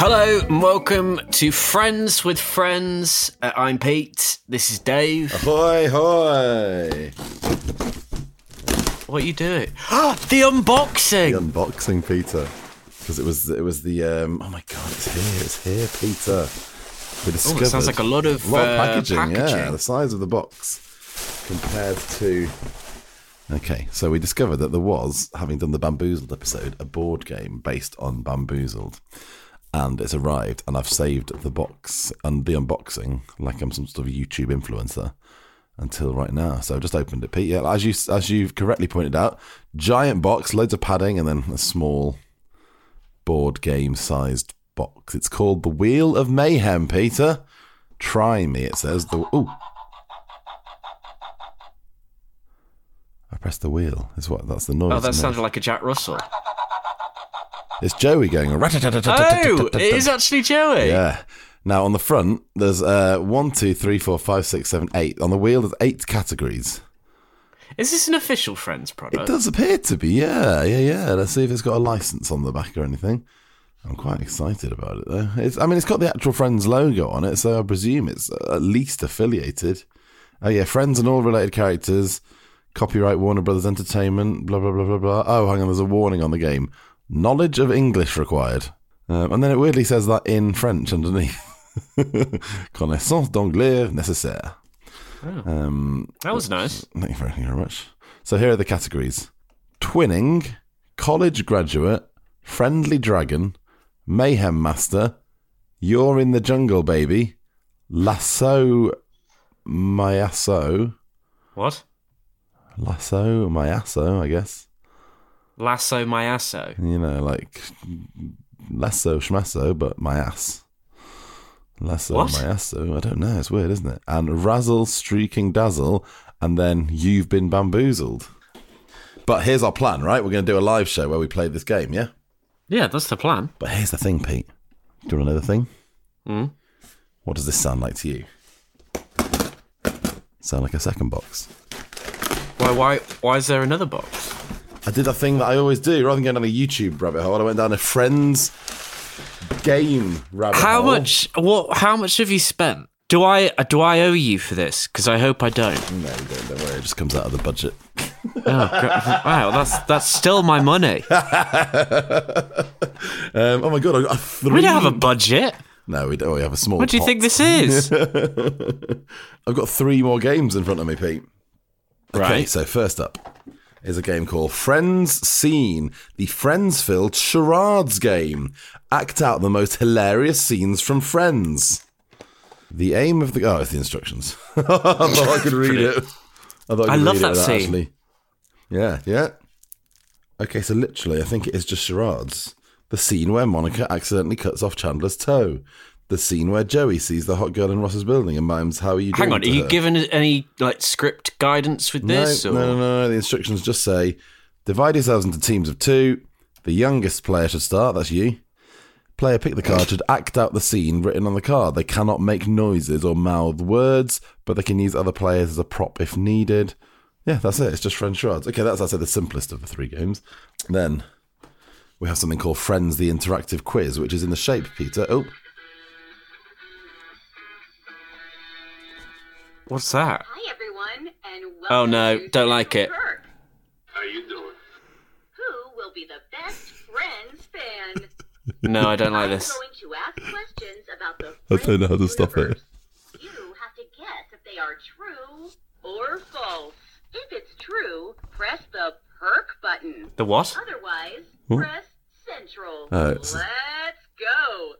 Hello and welcome to Friends with Friends. Uh, I'm Pete. This is Dave. Hoy hoy! What are you doing? Ah, the unboxing. The unboxing, Peter, because it was it was the um, oh my god, it's here, it's here, Peter. We Oh, discovered it sounds like a lot of, a lot of uh, packaging, Yeah, the size of the box compared to. Okay, so we discovered that there was, having done the Bamboozled episode, a board game based on Bamboozled. And it's arrived, and I've saved the box and the unboxing like I'm some sort of YouTube influencer until right now. So I've just opened it, Pete. Yeah, as you as you've correctly pointed out, giant box, loads of padding, and then a small board game sized box. It's called the Wheel of Mayhem, Peter. Try me, it says. The ooh. I pressed the wheel. Is what that's the noise. Oh, that isn't it? sounded like a Jack Russell. It's Joey going. Oh, it is actually Joey. Yeah. Now on the front, there's uh, one, two, three, four, five, six, seven, eight. On the wheel, there's eight categories. Is this an official Friends product? It does appear to be, yeah, yeah, yeah. Let's see if it's got a license on the back or anything. I'm quite excited about it though. It's, I mean, it's got the actual Friends logo on it, so I presume it's at least affiliated. Oh yeah, Friends and all related characters. Copyright Warner Brothers Entertainment. Blah blah blah blah blah. Oh, hang on, there's a warning on the game. Knowledge of English required. Um, and then it weirdly says that in French underneath. Connaissance d'anglais nécessaire. Um, That was nice. Thank you very, thank you very much. So here are the categories: twinning, college graduate, friendly dragon, mayhem master, you're in the jungle, baby, lasso, mayasso, What? lasso, mayasso, I guess. Lasso Myasso. You know, like lasso schmasso, but my ass. Lasso What? mayasso. I don't know. It's weird, isn't it? And razzle, streaking dazzle, and then you've been bamboozled. But here's our plan, right? We're going to do a live show where we play this game, yeah? Yeah, that's the plan. But here's the thing, Pete. Do you want to know the thing? Mm. What does this sound like to you? Sound like a second box. Why? Why? Why is there another box? I did a thing that I always do. Rather than going down a YouTube rabbit hole, I went down a friends game rabbit How hole. much? What? How much have you spent? Do I? Do I owe you for this? Because I hope I don't. No, you don't, don't worry. It just comes out of the budget. Oh, wow, that's that's still my money. Um, oh my god, I got three. We don't have a budget. No, we don't. We have a small. What do you pot. think this is? I've got three more games in front of me, Pete. Okay, Right. so first up is a game called Friends Scene, the Friends-filled charades game. Act out the most hilarious scenes from Friends. The aim of the oh, it's the instructions. I thought I could read it. I, thought I, I love read that scene. Actually. Yeah, yeah. Okay, so literally, I think it is just charades. The scene where Monica accidentally cuts off Chandler's toe. The scene where Joey sees the hot girl in Ross's building and mimes, "How are you doing?" Hang on, are you her. given any like script guidance with this? No, or? no, no, no. The instructions just say divide yourselves into teams of two. The youngest player should start. That's you. Player pick the card should act out the scene written on the card. They cannot make noises or mouth words, but they can use other players as a prop if needed. Yeah, that's it. It's just Friends Shards. Okay, that's I'd say the simplest of the three games. Then we have something called Friends the Interactive Quiz, which is in the shape, Peter. Oh, What's that? Hi everyone, and oh, welcome Oh, no, to don't like it. Perk. How you doing? Who will be the best Friends fan? No, I don't like this. I'm this. going to ask questions about the I don't know how to Friends stop it. You have to guess if they are true or false? If it's true, press the perk button. The what? Otherwise, press central. Oh, it's- Let's go.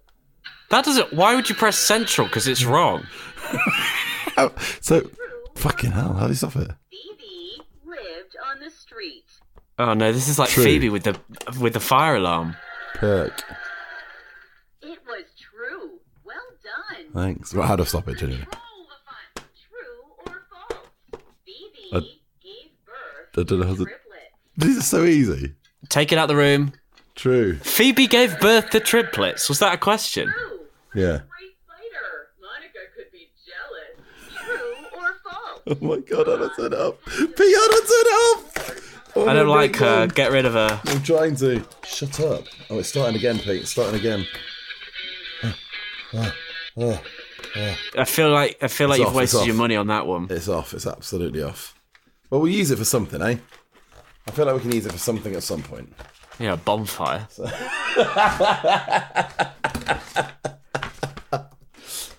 That doesn't. Why would you press central? Because it's wrong. Oh, so, fucking hell, how do you stop it? Phoebe lived on the street. Oh no, this is like True. Phoebe with the with the fire alarm. Perk. It was true. Well done. Thanks. Well, how do I stop it, genuinely? Control the. True or false? Phoebe I- gave birth I don't know how to to- triplets. This is so easy. Take it out the room. True. Phoebe gave birth to triplets. Was that a question? True. Yeah. Great fighter. Monica could be jealous. True or false? Oh my god, I turn it up? Pete, how do I turn it up? Oh, I don't like her. Get rid of her. I'm trying to. Shut up. Oh, it's starting again, Pete. It's starting again. I feel like I feel like It's you've off, wasted your money on that one. It's off. It's absolutely off. Well, we'll use it for something, eh? I feel like we can use it for something at some point. Yeah, bonfire. So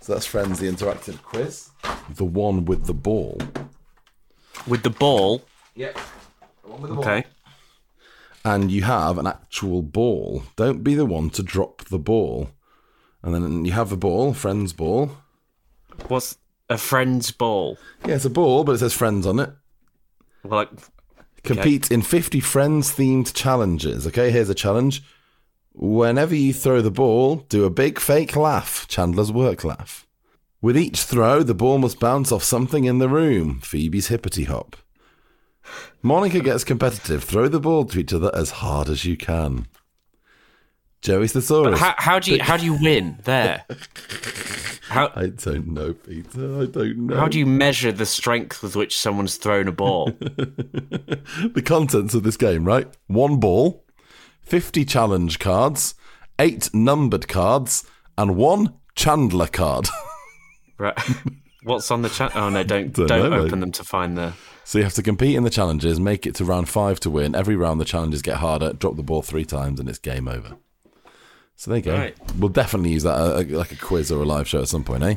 that's Friends, the interactive quiz. The one with the ball. With the ball. Yep. The one with the Okay. And you have an actual ball. Don't be the one to drop the ball. And then you have the ball, Friends ball. What's a friend's ball? Yeah, it's a ball, but it says Friends on it. Well, like, Compete in 50 Friends themed challenges. Okay, here's a challenge. Whenever you throw the ball, do a big fake laugh. Chandler's work laugh. With each throw, the ball must bounce off something in the room. Phoebe's hippity hop. Monica gets competitive. Throw the ball to each other as hard as you can. Joey's thesaurus. how, how do you how do you win there? How I don't know, Peter. I don't know. how do you measure the strength with which someone's thrown a ball? the contents of this game, right? One ball, 50 challenge cards, eight numbered cards, and one Chandler card. right. What's on the chat? Oh no! Don't Don't don't, know, open mate. them to find the. so you have to compete in the challenges, make it to round five to win. Every round, the challenges get harder. Drop the ball three times, and it's game over. So there you go. Right. We'll definitely use that uh, like a quiz or a live show at some point, eh?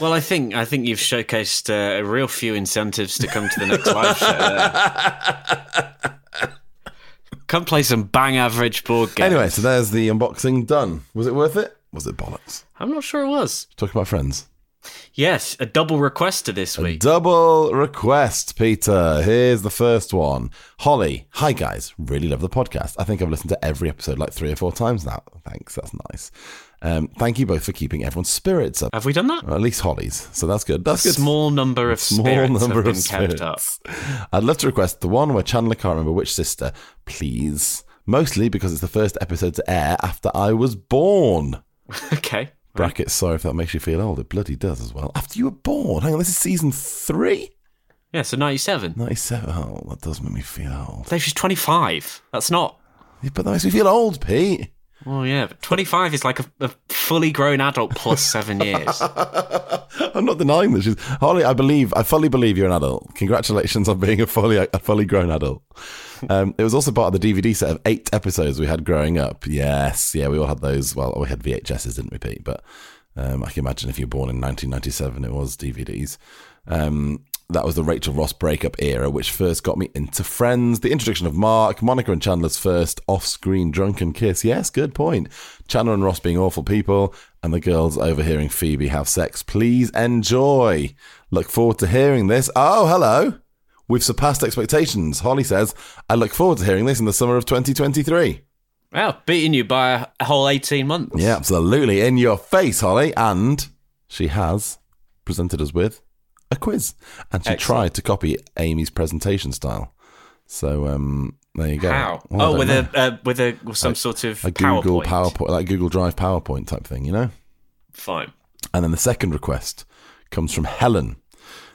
Well, I think I think you've showcased uh, a real few incentives to come to the next live show. Come play some bang average board games. Anyway, so there's the unboxing done. Was it worth it? Was it bollocks? I'm not sure it was. Talking about friends. Yes, a double request to this week. Double request, Peter. Here's the first one. Holly, hi guys. Really love the podcast. I think I've listened to every episode like three or four times now. Thanks, that's nice. Um, thank you both for keeping everyone's spirits up. Have we done that? Or at least Holly's. So that's good. That's good. Small number of Small spirits number have been of kept up. spirits. I'd love to request the one where Chandler can't remember which sister, please. Mostly because it's the first episode to air after I was born. Okay. Brackets, sorry if that makes you feel old. It bloody does as well. After you were born. Hang on, this is season three? Yeah, so 97. 97. Oh, that does make me feel old. Dave, she's 25. That's not. Yeah, but that makes me feel old, Pete. Oh, yeah. But 25 is like a, a fully grown adult plus seven years. I'm not denying this. She's, Holly, I believe, I fully believe you're an adult. Congratulations on being a fully a fully grown adult. Um, it was also part of the DVD set of eight episodes we had growing up. Yes, yeah, we all had those. Well, we had VHSs, didn't we, Pete? But um, I can imagine if you were born in 1997, it was DVDs. Um, that was the Rachel Ross breakup era, which first got me into Friends. The introduction of Mark, Monica and Chandler's first off-screen drunken kiss. Yes, good point. Chandler and Ross being awful people, and the girls overhearing Phoebe have sex. Please enjoy. Look forward to hearing this. Oh, hello. We've surpassed expectations. Holly says, I look forward to hearing this in the summer of 2023. Wow, beating you by a, whole 18 months. Yeah, absolutely. In your face, Holly. And she has presented us with a quiz. And she Excellent. tried to copy Amy's presentation style. So um, there you go. How? Well, oh, with know. a uh, with a some sort of a Google PowerPoint. PowerPoint, like Google Drive PowerPoint type thing, you know? Fine. And then the second request comes from Helen.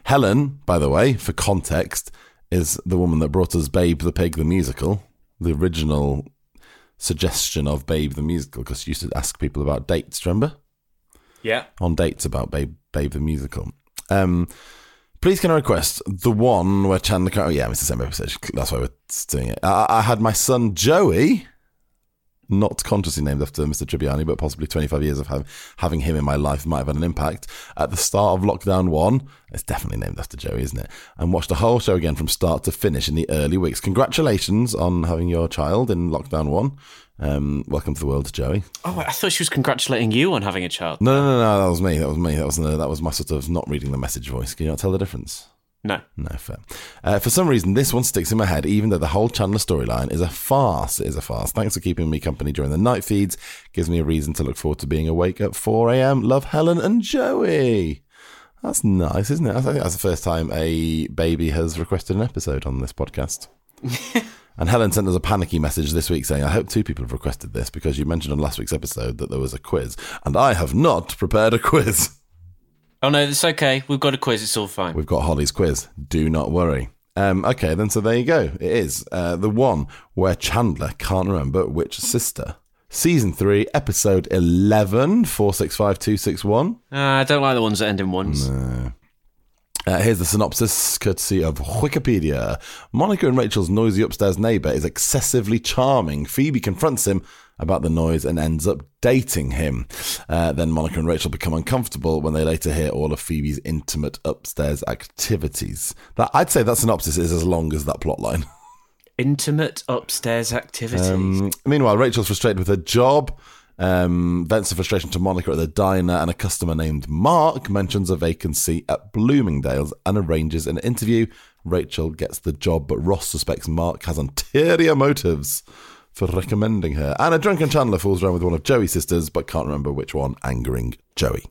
Helen, by the way, for context, is the woman that brought us Babe the Pig the musical, the original suggestion of Babe the musical, because she used to ask people about dates, remember? Yeah. On dates about Babe, Babe the musical. Um, please can I request the one where Chandler oh yeah, it's the same episode. That's why we're doing it. I, I had my son Joey not consciously named after Mr. Tribbiani, but possibly 25 years of have, having him in my life might have had an impact. At the start of lockdown one, it's definitely named after Joey, isn't it? And watched the whole show again from start to finish in the early weeks. Congratulations on having your child in lockdown one. Um, welcome to the world, Joey. Oh, I thought she was congratulating you on having a child. No, no, no, no, that was me. That was me. That was that was my sort of not reading the message voice. Can you not tell the difference? No. No, fair. Uh, for some reason, this one sticks in my head, even though the whole Chandler storyline is a farce. It is a farce. Thanks for keeping me company during the night feeds. Gives me a reason to look forward to being awake at 4 a.m. Love Helen and Joey. That's nice, isn't it? I think that's the first time a baby has requested an episode on this podcast. and Helen sent us a panicky message this week saying, I hope two people have requested this because you mentioned on last week's episode that there was a quiz, and I have not prepared a quiz. Oh no, it's okay. We've got a quiz. It's all fine. We've got Holly's quiz. Do not worry. Um, okay, then, so there you go. It is uh, the one where Chandler can't remember which sister. Season 3, episode 11, 465261. Uh, I don't like the ones that end in ones. Uh, here's the synopsis, courtesy of Wikipedia. Monica and Rachel's noisy upstairs neighbour is excessively charming. Phoebe confronts him about the noise and ends up dating him. Uh, then Monica and Rachel become uncomfortable when they later hear all of Phoebe's intimate upstairs activities. That I'd say that synopsis is as long as that plotline. Intimate upstairs activities. Um, meanwhile, Rachel's frustrated with her job. Um, vents her frustration to Monica at the diner, and a customer named Mark mentions a vacancy at Bloomingdale's and arranges an interview. Rachel gets the job, but Ross suspects Mark has ulterior motives for recommending her. And a drunken Chandler falls around with one of Joey's sisters, but can't remember which one, angering Joey.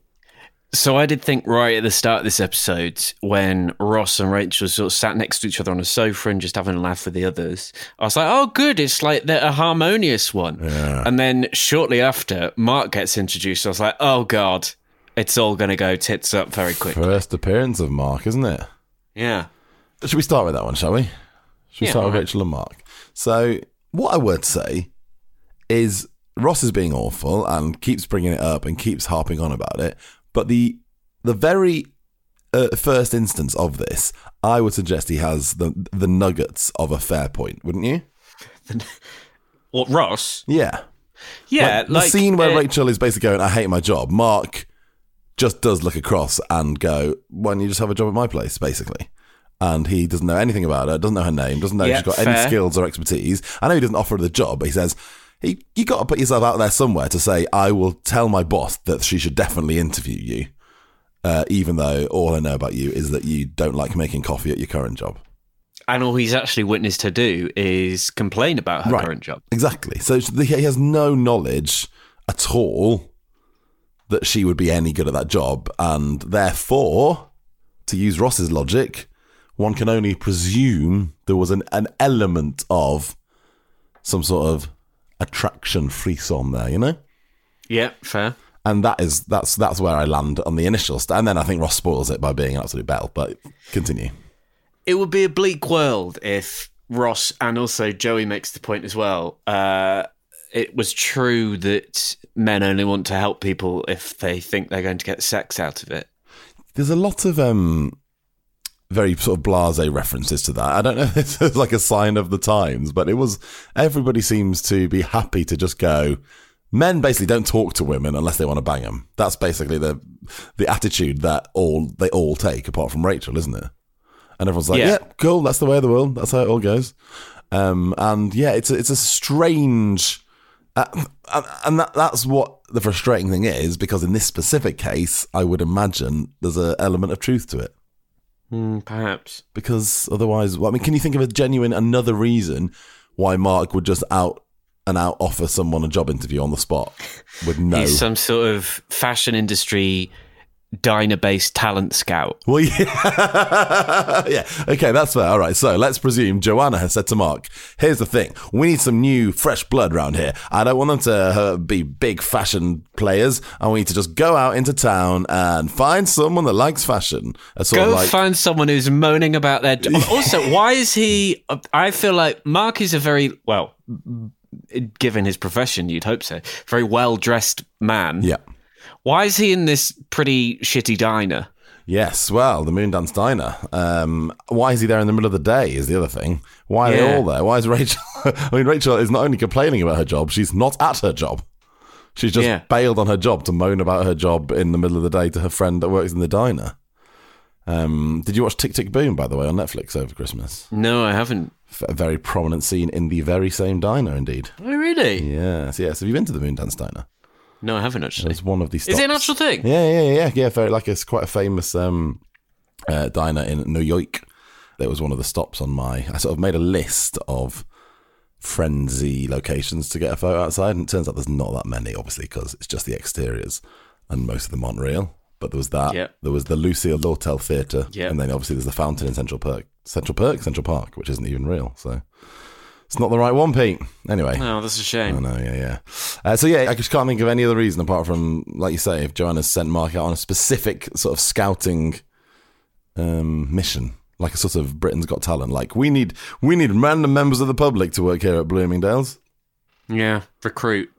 So I did think right at the start of this episode when Ross and Rachel sort of sat next to each other on a sofa and just having a laugh with the others. I was like, oh, good. It's like they're a harmonious one. Yeah. And then shortly after, Mark gets introduced. I was like, oh, God, it's all going to go tits up very quick. First appearance of Mark, isn't it? Yeah. Should we start with that one, shall we? Should we Yeah, start with alright. Rachel and Mark? So, what I would say is Ross is being awful and keeps bringing it up and keeps harping on about it. But the the very uh, first instance of this, I would suggest he has the the nuggets of a fair point, wouldn't you? What, Ross? Yeah. Yeah. Like, the scene where uh, Rachel is basically going, "I hate my job." Mark just does look across and go, "Why don't you just have a job at my place?" Basically, and he doesn't know anything about her, doesn't know her name, doesn't know if she's got any skills or expertise. I know he doesn't offer her the job, but he says. He, you got to put yourself out there somewhere to say, I will tell my boss that she should definitely interview you, uh, even though all I know about you is that you don't like making coffee at your current job. And all he's actually witnessed her do is complain about her Right. current job. Exactly. So he has no knowledge at all that she would be any good at that job. And therefore, to use Ross's logic, one can only presume there was an, an element of some sort of attraction frisson there, you know? Yeah, fair. And that is that's that's where I land on the initial st- and then I think Ross spoils it by being an absolute bell. But continue. It would be a bleak world if Ross and also Joey makes the point as well. Uh, it was true that men only want to help people if they think they're going to get sex out of it. There's a lot of um very sort of blase references to that. I don't know if this is like a sign of the times, but it was everybody seems to be happy to just go. Men basically don't talk to women unless they want to bang them. That's basically the the attitude that all they all take, apart from Rachel, isn't it? And everyone's like, Yeah. "Yeah, cool. That's the way of the world. That's how it all goes." Um, and yeah, it's a, it's a strange, uh, and, and that that's what the frustrating thing is because in this specific case, I would imagine there's an element of truth to it Hmm, perhaps. because otherwise, well, I mean, can you think of a genuine another reason why Mark would just out and out offer someone a job interview on the spot with no? He's some sort of fashion industry diner based talent scout. Well, yeah. yeah. Okay, that's fair. All right. So let's presume Joanna has said to Mark, here's the thing. We need some new, fresh blood around here. I don't want them to uh, be big fashion players. I want you to just go out into town and find someone that likes fashion. Sort Go like, find someone who's moaning about their also, why is he? I feel like Mark is a very well, given his profession, you'd hope so. Very well dressed man. yeah. Why is he in this pretty shitty diner? Yes, well, the Moondance Diner. Um, why is he there in the middle of the day? Is the other thing. Why are they all there? Why is Rachel? I mean, Rachel is not only complaining about her job; she's not at her job. She's just Yeah. bailed on her job to moan about her job in the middle of the day to her friend that works in the diner. Um, did you watch Tick Tick Boom, by the way, on Netflix over Christmas? No, I haven't. A very prominent scene in the very same diner, indeed. Oh, really? Yes, yes. Have you been to the Moondance Diner? No, I haven't actually. It's one of the. Is it an actual thing? Yeah, yeah, yeah, yeah. Very like it's quite a famous um, uh, diner in New York. That was one of the stops on my. I sort of made a list of frenzy locations to get a photo outside, and it turns out there's not that many, obviously, because it's just the exteriors, and most of them aren't real. But there was that. Yeah. There was the Lucille Lortel Theatre, Yeah. and then obviously there's the fountain in Central Park, Central Park, Central Park, which isn't even real. So it's not the right one, Pete. Anyway. Oh, that's a I shame. know, yeah, yeah. Uh, so yeah, I just can't think of any other reason apart from, like you say, if Joanna's sent Mark out on a specific sort of scouting um, mission, like a sort of Britain's Got Talent. Like we need, we need random members of the public to work here at Bloomingdale's. Yeah, recruit.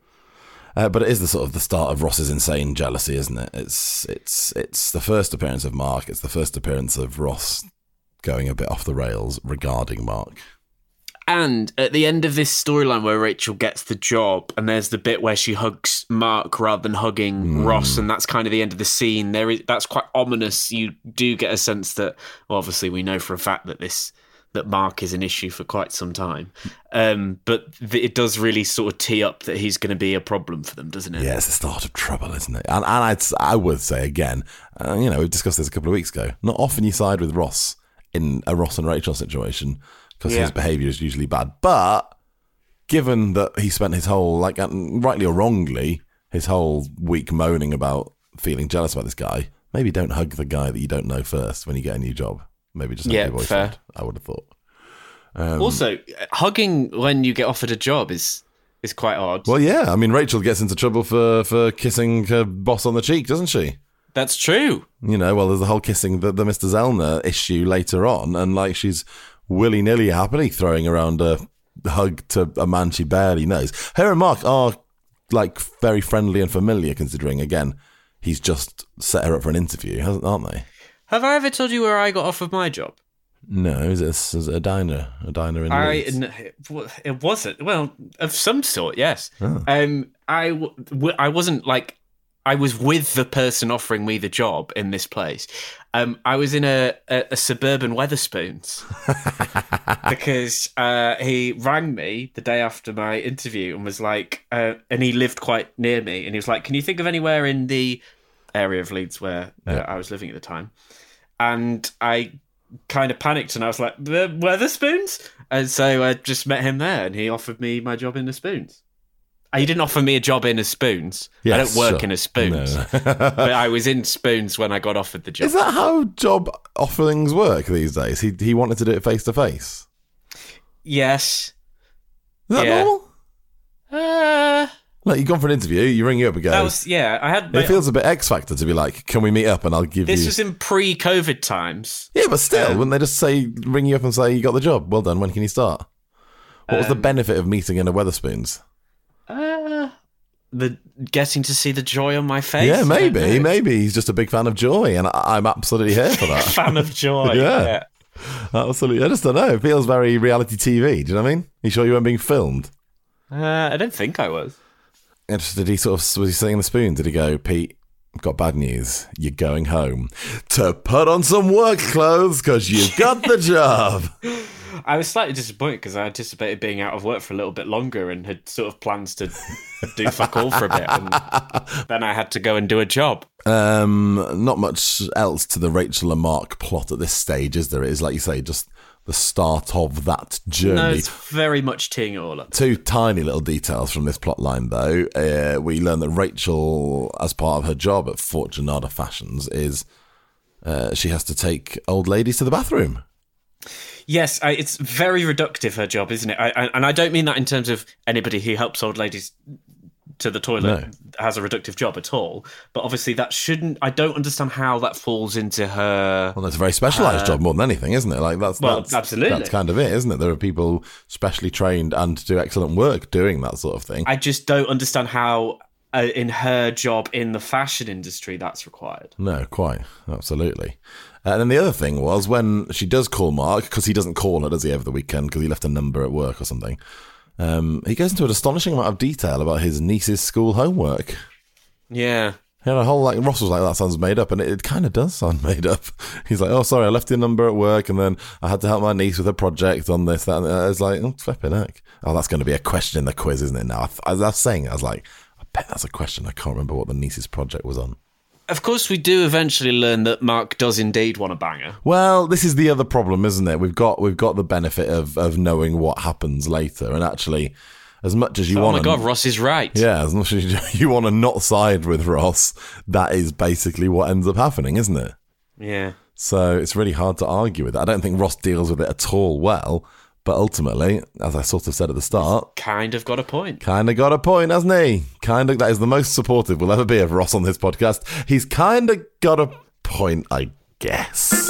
Uh, but it is the sort of the start of Ross's insane jealousy, isn't it? It's it's it's the first appearance of Mark. It's the first appearance of Ross going a bit off the rails regarding Mark. And at the end of this storyline where Rachel gets the job, and there's the bit where she hugs Mark rather than hugging Ross, and that's kind of the end of the scene. There is that's quite ominous. You do get a sense that, well, obviously, we know for a fact that this that Mark is an issue for quite some time, um, but th- it does really sort of tee up that he's going to be a problem for them, doesn't it? Yeah, it's the start of trouble, isn't it? And, and I'd, I would say again, uh, you know, we discussed this a couple of weeks ago. Not often you side with Ross in a Ross and Rachel situation because Yeah. his behaviour is usually bad. But given that he spent his whole, like, rightly or wrongly, his whole week moaning about feeling jealous about this guy, maybe don't hug the guy that you don't know first when you get a new job. Maybe just hug Yeah, your boyfriend. fair. I would have thought. Um, also, hugging when you get offered a job is is quite odd. Well, yeah. I mean, Rachel gets into trouble for for kissing her boss on the cheek, doesn't she? That's true. You know, well, there's the whole kissing the, the Mr. Zelner issue later on, and like she's willy nilly happily throwing around a hug to a man she barely knows. Her and Mark are like very friendly and familiar, considering again he's just set her up for an interview, hasn't aren't they? Have I ever told you where I got off of my job? No, is it, a- is it a diner? A diner in I Leeds? n- it wasn't well of some sort. Yes. Oh. Um. I w- w- I wasn't like I was with the person offering me the job in this place. Um. I was in a a, a suburban Wetherspoons because uh, he rang me the day after my interview and was like, uh, and he lived quite near me, and he was like, "Can you think of anywhere in the area of Leeds where uh, I was living at the time?" And I kind of panicked and I was like, "The Wetherspoons? And so I just met him there and he offered me my job in the Spoons. Uh, He didn't offer me a job in a Spoons. I don't work sure. in a Spoons. No. but I was in Spoons when I got offered the job. Is that how job offerings work these days? He he wanted to do it face to face. yes. Is that Yeah. normal? Uh, Like you've gone for an interview, you ring you up again. that was, yeah, I had. it feels a bit X Factor to be like, can we meet up and I'll give this you. This was in pre COVID times. yeah, but still, um, wouldn't they just say, ring you up and say, you got the job? Well done. When can you start? What was the Um, benefit of meeting in a Wetherspoons? Uh, the getting to see the joy on my face. Yeah, maybe. Maybe he's just a big fan of joy, and I- I'm absolutely here for that. Fan of joy. Yeah. absolutely. I just don't know. It feels very reality TV. Do you know what I mean? you sure you weren't being filmed? Uh, I don't think I was. Interested, did he sort of was he in the spoon? Did he go, Pete? I've got bad news. You're going home to put on some work clothes because you've got the job. I was slightly disappointed because I anticipated being out of work for a little bit longer and had sort of plans to do fuck all for a bit. And then I had to go and do a job. Um, not much else to the Rachel and Mark plot at this stage, is there? It is like you say, just the start of that journey. No, it's very much teeing it all up. Two tiny little details from this plot line, though. Uh, we learn that Rachel, as part of her job at Fortunata Fashions, is uh, she has to take old ladies to the bathroom. Yes, I, it's very reductive, her job, isn't it? I, I, and I don't mean that in terms of anybody who helps old ladies to the toilet No. has a reductive job at all. But obviously, that shouldn't. I don't understand how that falls into her. Well, that's a very specialised job more than anything, isn't it? Like that's Well, that's, absolutely. that's kind of it, isn't it? There are people specially trained and do excellent work doing that sort of thing. I just don't understand how uh, in her job in the fashion industry that's required. No, quite. Absolutely. And then the other thing was when she does call Mark, because he doesn't call her, does he, over the weekend, because he left a number at work or something. Um, he goes into an astonishing amount of detail about his niece's school homework. Yeah. He had a whole like Ross was like that sounds made up, and it, it kind of does sound made up. He's like, oh sorry, I left your number at work, and then I had to help my niece with a project on this. That and that. I was like, oh flipping heck. Oh, that's going to be a question in the quiz, isn't it? Now, as I was saying, I was like, I bet that's a question. I can't remember what the niece's project was on. Of course, we do eventually learn that Mark does indeed want a banger. Well, this is the other problem, isn't it? We've got we've got the benefit of of knowing what happens later, and actually, as much as you Oh want, my to, god, Ross is right. yeah, as much as you, you want to not side with Ross, that is basically what ends up happening, isn't it? Yeah. So it's really hard to argue with that. I don't think Ross deals with it at all well, but ultimately, as I sort of said at the start, Kind of got a point. kind of got a point, hasn't he? Kind of, that is the most supportive we'll ever be of Ross on this podcast. He's kind of got a point, I guess.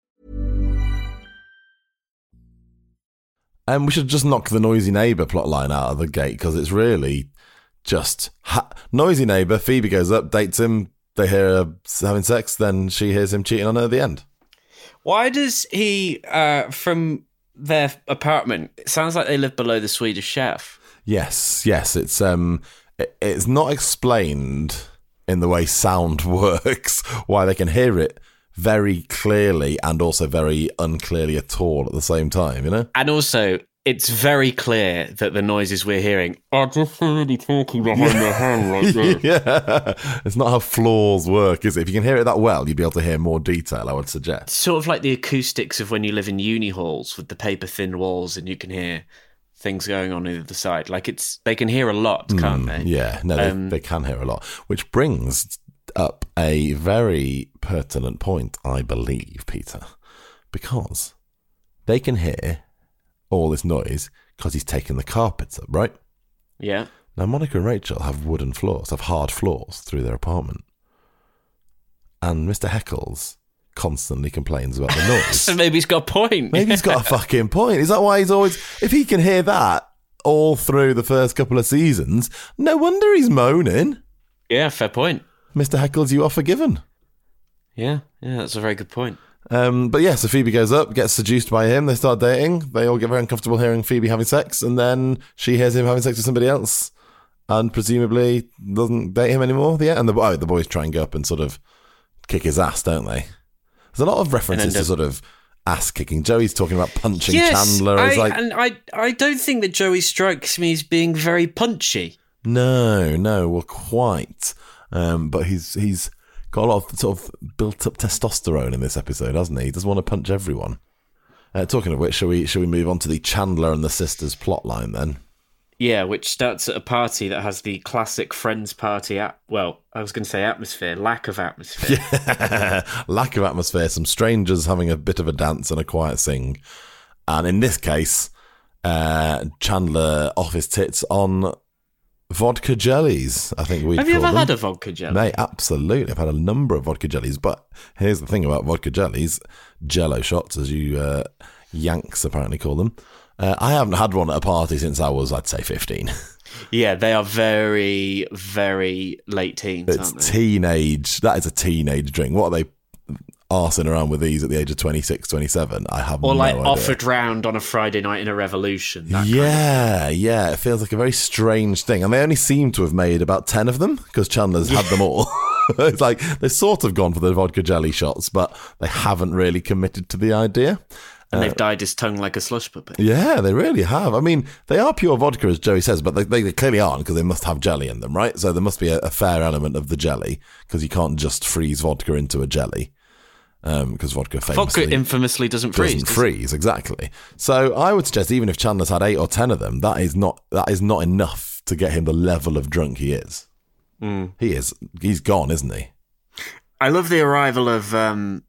And we should just knock the noisy neighbour plotline out of the gate because it's really just ha- noisy neighbour. Phoebe goes up, dates him. They hear her having sex. Then she hears him cheating on her at the end. Why does he, uh, from their apartment, it sounds like they live below the Swedish chef. Yes, yes. It's um, it, it's not explained in the way sound works why they can hear it very clearly and also very unclearly at all at the same time. You know. And also, it's very clear that the noises we're hearing are just somebody talking behind their hand like this. yeah, it's not how floors work, is it? If you can hear it that well, you'd be able to hear more detail. I would suggest. Sort of like the acoustics of when you live in uni halls with the paper thin walls and you can hear things going on either side. Like it's, they can hear a lot, can't they? Mm, Yeah, no, they, Um, they can hear a lot, which brings up a very pertinent point, I believe, Peter, because they can hear all this noise because he's taken the carpets up, right? Yeah. Now, Monica and Rachel have wooden floors, have hard floors through their apartment, and Mr. Heckles constantly complains about the noise. So maybe he's got a point. Maybe he's got a fucking point. Is that why he's always? If he can hear that all through the first couple of seasons, no wonder he's moaning. Yeah, fair point. Mr. Heckles, you are forgiven. Yeah, yeah, that's a very good point. Um, but yeah, so Phoebe goes up, gets seduced by him. They start dating. They all get very uncomfortable hearing Phoebe having sex, and then she hears him having sex with somebody else, and presumably doesn't date him anymore. Yeah, and the oh, the boys try and go up and sort of kick his ass, don't they? There's a lot of references to sort of ass kicking. Joey's talking about punching Chandler. I, like, and I, I don't think that Joey strikes me as being very punchy. No, no, well, quite. Um, but he's he's got a lot of sort of built up testosterone in this episode, hasn't he? He doesn't want to punch everyone. Uh, talking of which, shall we shall we move on to the Chandler and the sisters plot line then? Yeah, which starts at a party that has the classic friends party. At, well, I was going to say atmosphere, lack of atmosphere. yeah. Lack of atmosphere, some strangers having a bit of a dance and a quiet sing, and in this case, uh, Chandler off his tits on vodka jellies. I think we Have you ever had a vodka jelly? Mate, absolutely. I've had a number of vodka jellies, but here's the thing about vodka jellies: Jello shots, as you uh, Yanks apparently call them. Uh, I haven't had one at a party since I was, I'd say, fifteen. Yeah, they are very, very late teens, It's aren't they? teenage. That is a teenage drink. What are they arsing around with these at the age of 26, 27? I have or no like idea. offered round on a Friday night in a revolution. that kind of- Yeah, yeah. It feels like a very strange thing. And they only seem to have made about 10 of them because Chandler's had them all. it's like they've sort of gone for the vodka jelly shots, but they haven't really committed to the idea. and they've uh, dyed his tongue like a Slush Puppie. Yeah, they really have. I mean, they are pure vodka, as Joey says, but they, they, they clearly aren't because they must have jelly in them, right? So there must be a, a fair element of the jelly because you can't just freeze vodka into a jelly because vodka famously Vodka infamously doesn't freeze. doesn't freeze exactly. So I would suggest even if Chandler's had eight or ten of them, that is not that is not enough to get him the level of drunk he is. Hmm. He is. He's gone, isn't he? I love the arrival of um,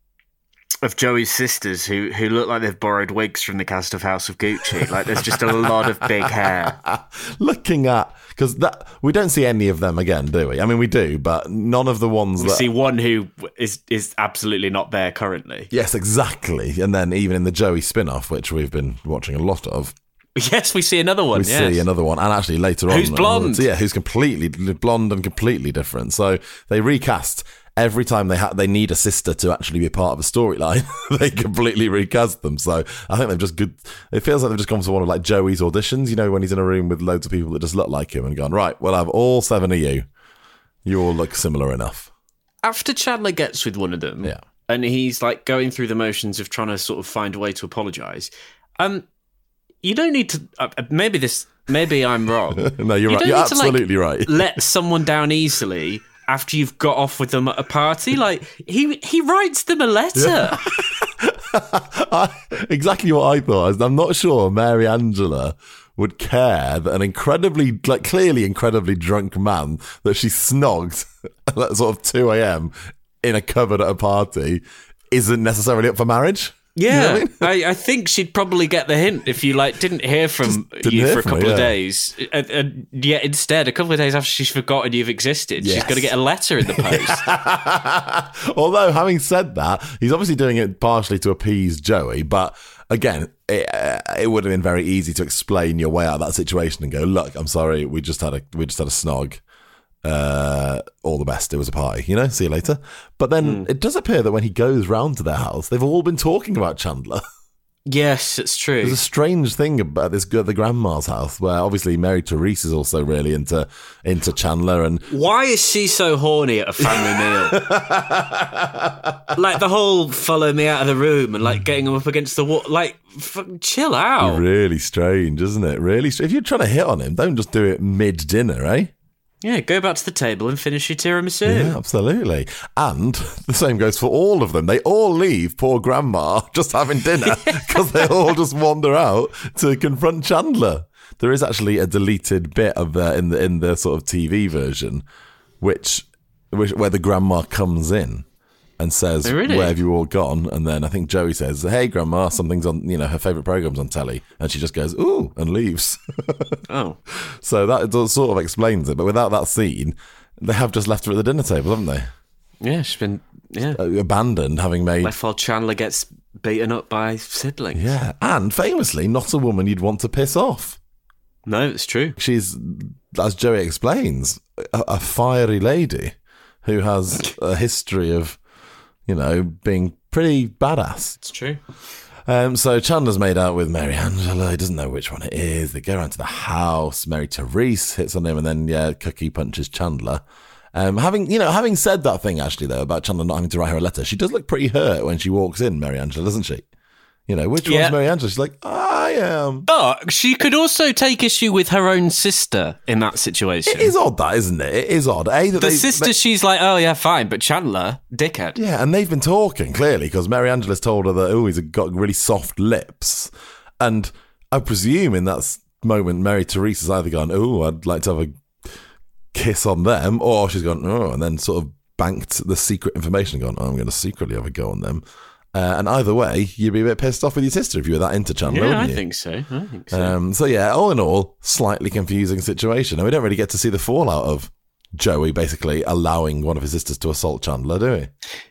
of Joey's sisters, who who look like they've borrowed wigs from the cast of House of Gucci. Like there's just a lot of big hair. Looking at because that we don't see any of them again, do we? I mean, we do, but none of the ones We that see one who is is absolutely not there currently. Yes, exactly. And then even in the Joey spin-off, which we've been watching a lot of, Yes, we see another one. we yes. see another one, and actually later on, Who's blonde? Yeah, who's completely blonde and completely different. So they recast every time they ha- they need a sister to actually be part of a storyline. they completely recast them. So I think they've just good. It feels like they've just gone to one of like Joey's auditions. You know, when he's in a room with loads of people that just look like him, and gone right. We'll have all seven of you. You all look similar enough. After Chandler gets with one of them, Yeah. and he's like going through the motions of trying to sort of find a way to apologize. Um, you don't need to. Uh, uh, maybe this. Maybe I'm wrong. No, you're You right. You're need to, like, absolutely right. let someone down easily after you've got off with them at a party. Like he he writes them a letter. I, exactly what I thought. I'm not sure Mary Angela would care that an incredibly, like clearly incredibly drunk man that she snogged at sort of 2 a.m. in a cupboard at a party isn't necessarily up for marriage. You know Yeah, I mean? I, I think she'd probably get the hint if you like didn't hear from didn't you hear for a couple of yeah. days, and, and yet instead a couple of days after she's forgotten you've existed, she's Yes. going to get a letter in the post. Although, having said that, he's obviously doing it partially to appease Joey. But again, it, uh, it would have been very easy to explain your way out of that situation and go, "Look, I'm sorry, we just had a we just had a snog. Uh, all the best. It was a party, you know. See you later." But then it does appear that when he goes round to their house, they've all been talking about Chandler. yes, it's true. There's a strange thing about this the grandma's house, where obviously Mary Therese is also really into into Chandler and Why is she so horny at a family meal? like the whole follow me out of the room and like getting him up against the wall. Like, f- chill out. really strange, isn't it? Really, str- if you're trying to hit on him, don't just do it mid dinner, eh? Yeah, go back to the table and finish your tiramisu. Yeah, absolutely. And the same goes for all of them. They all leave poor grandma just having dinner because they all just wander out to confront Chandler. There is actually a deleted bit of uh, in the in the sort of TV version, which, which where the grandma comes in and says, Oh, really? "Where have you all gone?" And then I think Joey says, "Hey, grandma, something's on. You know, her favorite program's on telly," and she just goes, "Ooh," and leaves. Oh, so that sort of explains it. But without that scene, they have just left her at the dinner table, haven't they? yeah, she's been yeah uh, abandoned, having made. left while Chandler gets beaten up by siblings. Yeah, and famously, not a woman you'd want to piss off. No, it's true. She's, as Joey explains, a, a fiery lady who has a history of, you know, being pretty badass. It's true. Um, so Chandler's made out with Mary Angela. He doesn't know which one it is. They go around to the house. Mary Therese hits on him, and then yeah, Cookie punches Chandler. Um, having you know, having said that thing actually though about Chandler not having to write her a letter, she does look pretty hurt when she walks in, Mary Angela, doesn't she? You know, which Yeah. one's Mary Angela? She's like, I am. But she could also take issue with her own sister in that situation. It is odd, that isn't it? It is odd. A, the they- sister, they- she's like, oh yeah, fine, but Chandler, dickhead. Yeah, and they've been talking clearly because Mary Angela's told her that oh he's got really soft lips, and I presume in that moment Mary Therese has either gone oh I'd like to have a kiss on them, or she's gone oh and then sort of banked the secret information gone oh I'm going to secretly have a go on them, Uh, and either way, you'd be a bit pissed off with your sister if you were that into Chandler, Yeah, wouldn't I you? think so. I think so. Um, so yeah, all in all, slightly confusing situation, and we don't really get to see the fallout of Joey basically allowing one of his sisters to assault Chandler, do we?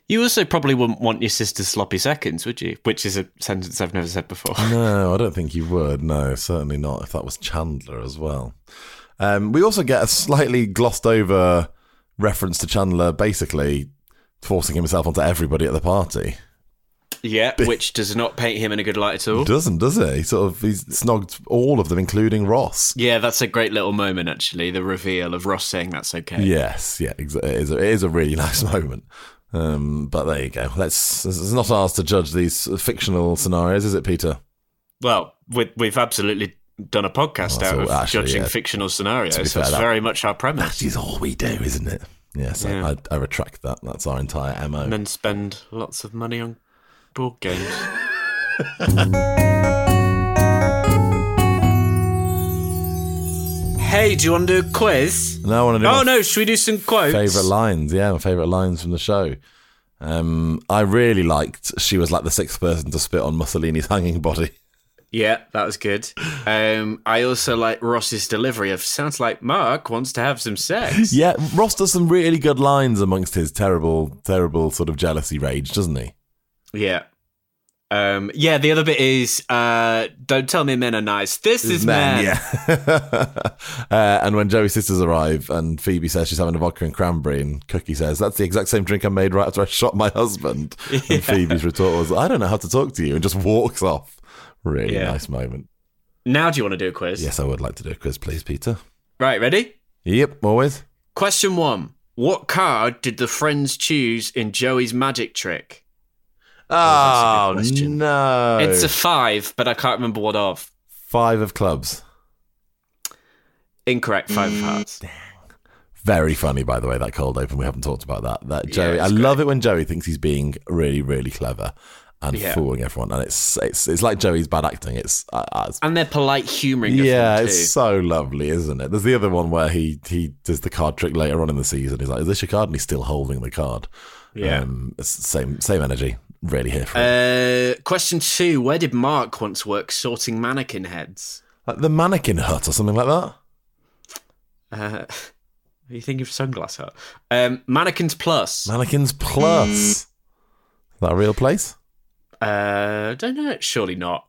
you also probably wouldn't want your sister's sloppy seconds, would you? Which is a sentence I've never said before. No, I don't think you would. No, certainly not if that was Chandler as well. Um, we also get a slightly glossed over reference to Chandler basically forcing himself onto everybody at the party. Yeah, which does not paint him in a good light at all. Doesn't, does he? He Sort of, he's snogged all of them, including Ross. Yeah, that's a great little moment, actually. The reveal of Ross saying that's okay. Yes, yeah, it is a, it is a really nice moment. Um, but there you go. Let's. It's not ours to judge these fictional scenarios, is it, Peter? Well, we, we've absolutely done a podcast out so of actually, judging yeah. fictional scenarios. So fair, it's that- very much our premise. That is all we do, isn't it? Yes, Yeah. I, I, I retract that. That's our entire mo. And then spend lots of money on board games. hey, do you want to do a quiz? No, I want to do Oh no, should we do some quotes? favorite lines. Yeah, my favorite lines from the show. Um, I really liked. She was like the sixth person to spit on Mussolini's hanging body. Yeah, that was good. Um, I also like Ross's delivery of "Sounds like Mark wants to have some sex." Yeah, Ross does some really good lines amongst his terrible, terrible sort of jealousy rage, doesn't he? Yeah. Um, yeah, the other bit is uh, don't tell me men are nice. This is men. yeah. uh, and when Joey's sisters arrive and Phoebe says she's having a vodka and cranberry, and Cookie says, That's the exact same drink I made right after I shot my husband. And Phoebe's retort was, I don't know how to talk to you, and just walks off. Really Yeah. nice moment. Now, do you want to do a quiz? Yes, I would like to do a quiz, please, Peter. Right, ready? Yep, always. Question one What card did the friends choose in Joey's magic trick? That's Oh, question. no. It's a five, but I can't remember what of. five of clubs. Incorrect, five of hearts. Very funny, by the way, that cold open. We haven't talked about that. That Joey, it's I love it when Joey thinks he's being really, really clever and Yeah. fooling everyone. And it's it's it's like Joey's bad acting. It's, uh, uh, it's And they're polite humouring yeah, him too. it's so lovely, isn't it? There's the other one where he he does the card trick later on in the season. He's like, "Is this your card?" And he's still holding the card. Yeah. um, it's same same energy. Really here for. Uh, question two Where did Mark once work sorting mannequin heads? like the mannequin hut or something like that. Uh, are you thinking of Sunglass Hut? Um, Mannequins Plus. Mannequins Plus. Mm. Is that a real place? Uh, don't know. Surely not.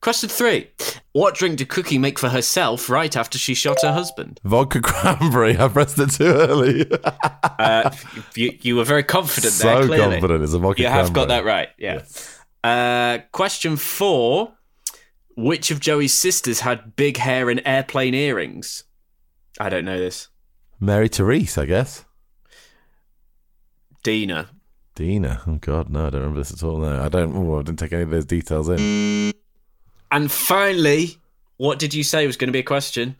Question three. What drink did Cookie make for herself right after she shot her husband? Vodka cranberry. I pressed it too early. Uh, you, you were very confident there, so confident it's a vodka You have got that right, yeah. Uh, question four. Which of Joey's sisters had big hair and airplane earrings? I don't know this. Mary Therese, I guess. Dina. Dina. Oh God, no, I don't remember this at all. No, I don't. Oh, I didn't take any of those details in. And finally, what did you say was going to be a question?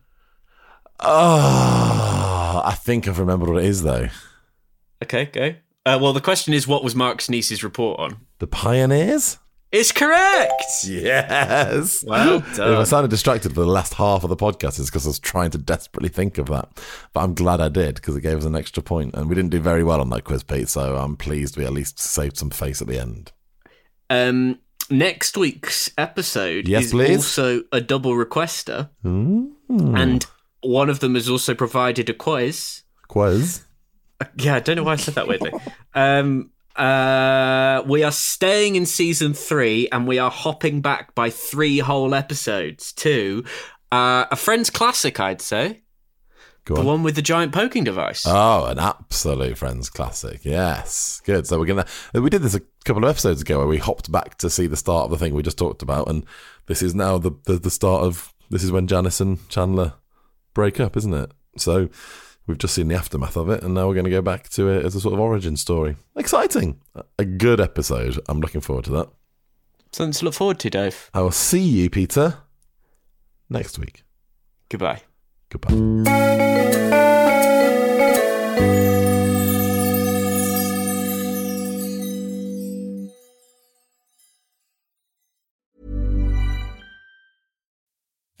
Oh, I think I've remembered what it is though. Okay, go. Uh, well, the question is, what was Mark's niece's report on? The Pioneers. It's correct. Yes. Well If I done. sounded distracted for the last half of the podcast, it's because I was trying to desperately think of that. But I'm glad I did because it gave us an extra point, and we didn't do very well on that quiz, Pete. So I'm pleased we at least saved some face at the end. Um, next week's episode Yes, is please. also a double requester, and one of them has also provided a quiz. Quiz. Yeah, I don't know why I said that weirdly. Um, uh, we are staying in season three, and we are hopping back by three whole episodes to uh, a Friends classic, I'd say, Go the on. one with the giant poking device. Oh, an absolute Friends classic. Yes. Good. So we're going to. We did this a couple of episodes ago where we hopped back to see the start of the thing we just talked about. And this is now the, the, the start of. This is when Janice and Chandler break up, isn't it? So we've just seen the aftermath of it. And now we're going to go back to it as a sort of origin story. Exciting. A good episode. I'm looking forward to that. Something to look forward to, Dave. I will see you, Peter, next week. Goodbye. Goodbye.